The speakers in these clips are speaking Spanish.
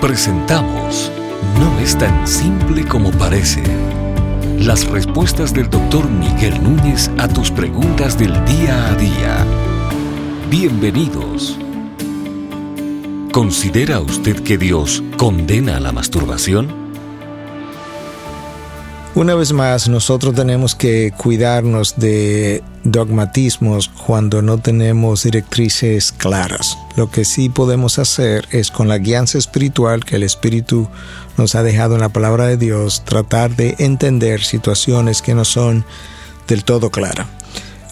Presentamos No es tan simple como parece. Las respuestas del doctor Miguel Núñez a tus preguntas del día a día. Bienvenidos. ¿Considera usted que Dios condena la masturbación? Una vez más, nosotros tenemos que cuidarnos de dogmatismos cuando no tenemos directrices claras. Lo que sí podemos hacer es con la guianza espiritual que el Espíritu nos ha dejado en la palabra de Dios, tratar de entender situaciones que no son del todo claras.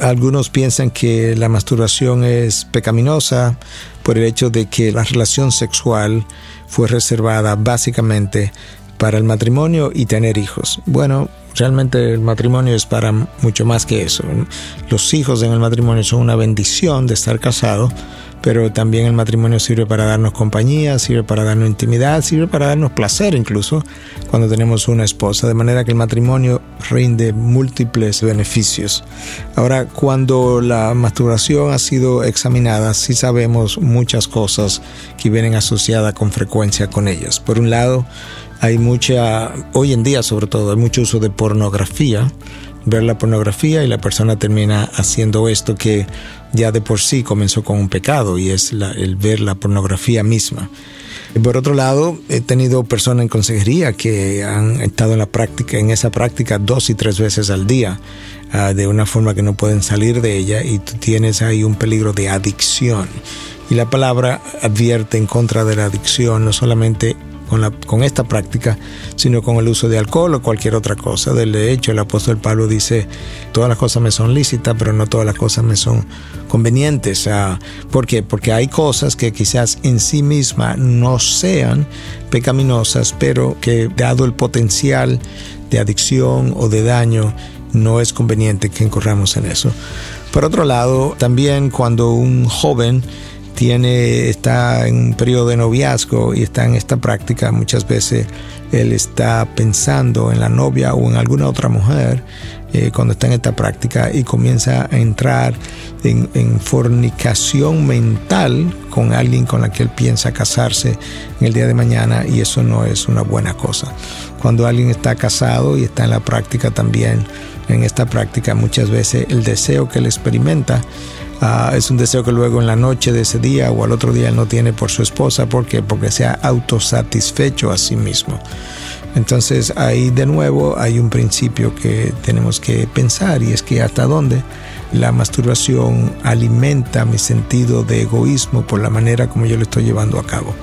Algunos piensan que la masturbación es pecaminosa por el hecho de que la relación sexual fue reservada básicamente para el matrimonio y tener hijos. Bueno, realmente el matrimonio es para mucho más que eso. Los hijos en el matrimonio son una bendición de estar casado, pero también el matrimonio sirve para darnos compañía, sirve para darnos intimidad, sirve para darnos placer incluso cuando tenemos una esposa, de manera que el matrimonio rinde múltiples beneficios. Ahora, cuando la masturbación ha sido examinada, sí sabemos muchas cosas que vienen asociadas con frecuencia con ellas. Por un lado, hay mucha, hoy en día sobre todo, hay mucho uso de pornografía, ver la pornografía y la persona termina haciendo esto que ya de por sí comenzó con un pecado y es el ver la pornografía misma. por otro lado, he tenido personas en consejería que han estado en la práctica, en esa práctica dos y tres veces al día, ah, de una forma que no pueden salir de ella y tú tienes ahí un peligro de adicción. Y la palabra advierte en contra de la adicción, no solamente con, esta práctica, sino con el uso de alcohol o cualquier otra cosa. De hecho, el apóstol Pablo dice, todas las cosas me son lícitas, pero no todas las cosas me son convenientes. ¿Por qué? Porque hay cosas que quizás en sí mismas no sean pecaminosas, pero que dado el potencial de adicción o de daño, no es conveniente que incurramos en eso. Por otro lado, también cuando un joven tiene, está en un periodo de noviazgo y está en esta práctica, muchas veces él está pensando en la novia o en alguna otra mujer eh, cuando está en esta práctica y comienza a entrar en, fornicación mental con alguien con la que él piensa casarse el día de mañana y eso no es una buena cosa. Cuando alguien está casado y está en la práctica también, en esta práctica muchas veces el deseo que él experimenta Ah, es un deseo que luego en la noche de ese día o al otro día no tiene por su esposa. ¿Por qué? Porque se ha autosatisfecho a sí mismo. Entonces ahí de nuevo hay un principio que tenemos que pensar y es que hasta dónde la masturbación alimenta mi sentido de egoísmo por la manera como yo lo estoy llevando a cabo.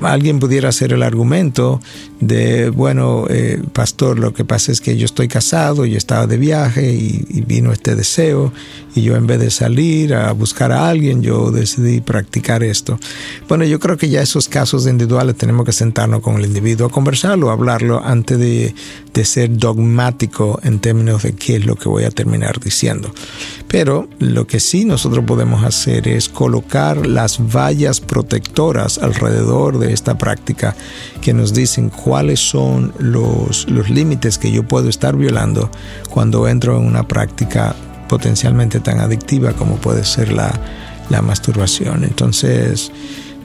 Alguien pudiera hacer el argumento de, bueno, eh, pastor, lo que pasa es que yo estoy casado y estaba de viaje y, vino este deseo y yo en vez de salir a buscar a alguien, yo decidí practicar esto. Bueno, yo creo que ya esos casos individuales tenemos que sentarnos con el individuo a conversarlo, a hablarlo antes de, de ser dogmático en términos de qué es lo que voy a terminar diciendo. Pero lo que sí nosotros podemos hacer es colocar las vallas protectoras alrededor de esta práctica que nos dicen cuáles son los, los límites que yo puedo estar violando cuando entro en una práctica potencialmente tan adictiva como puede ser la, la masturbación. Entonces,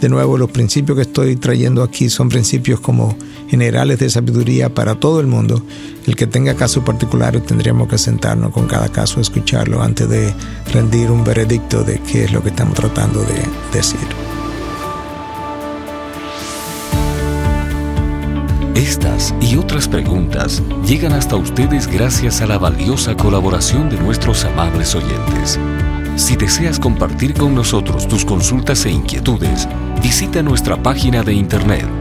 de nuevo, los principios que estoy trayendo aquí son principios como generales de sabiduría para todo el mundo. El que tenga casos particulares tendríamos que sentarnos con cada caso a escucharlo antes de rendir un veredicto de qué es lo que estamos tratando de decir. Estas y otras preguntas llegan hasta ustedes gracias a la valiosa colaboración de nuestros amables oyentes. Si deseas compartir con nosotros tus consultas e inquietudes, visita nuestra página de internet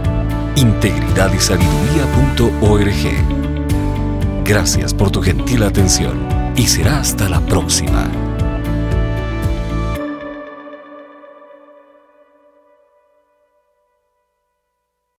integridadysabiduría.org. Gracias por tu gentil atención y será hasta la próxima.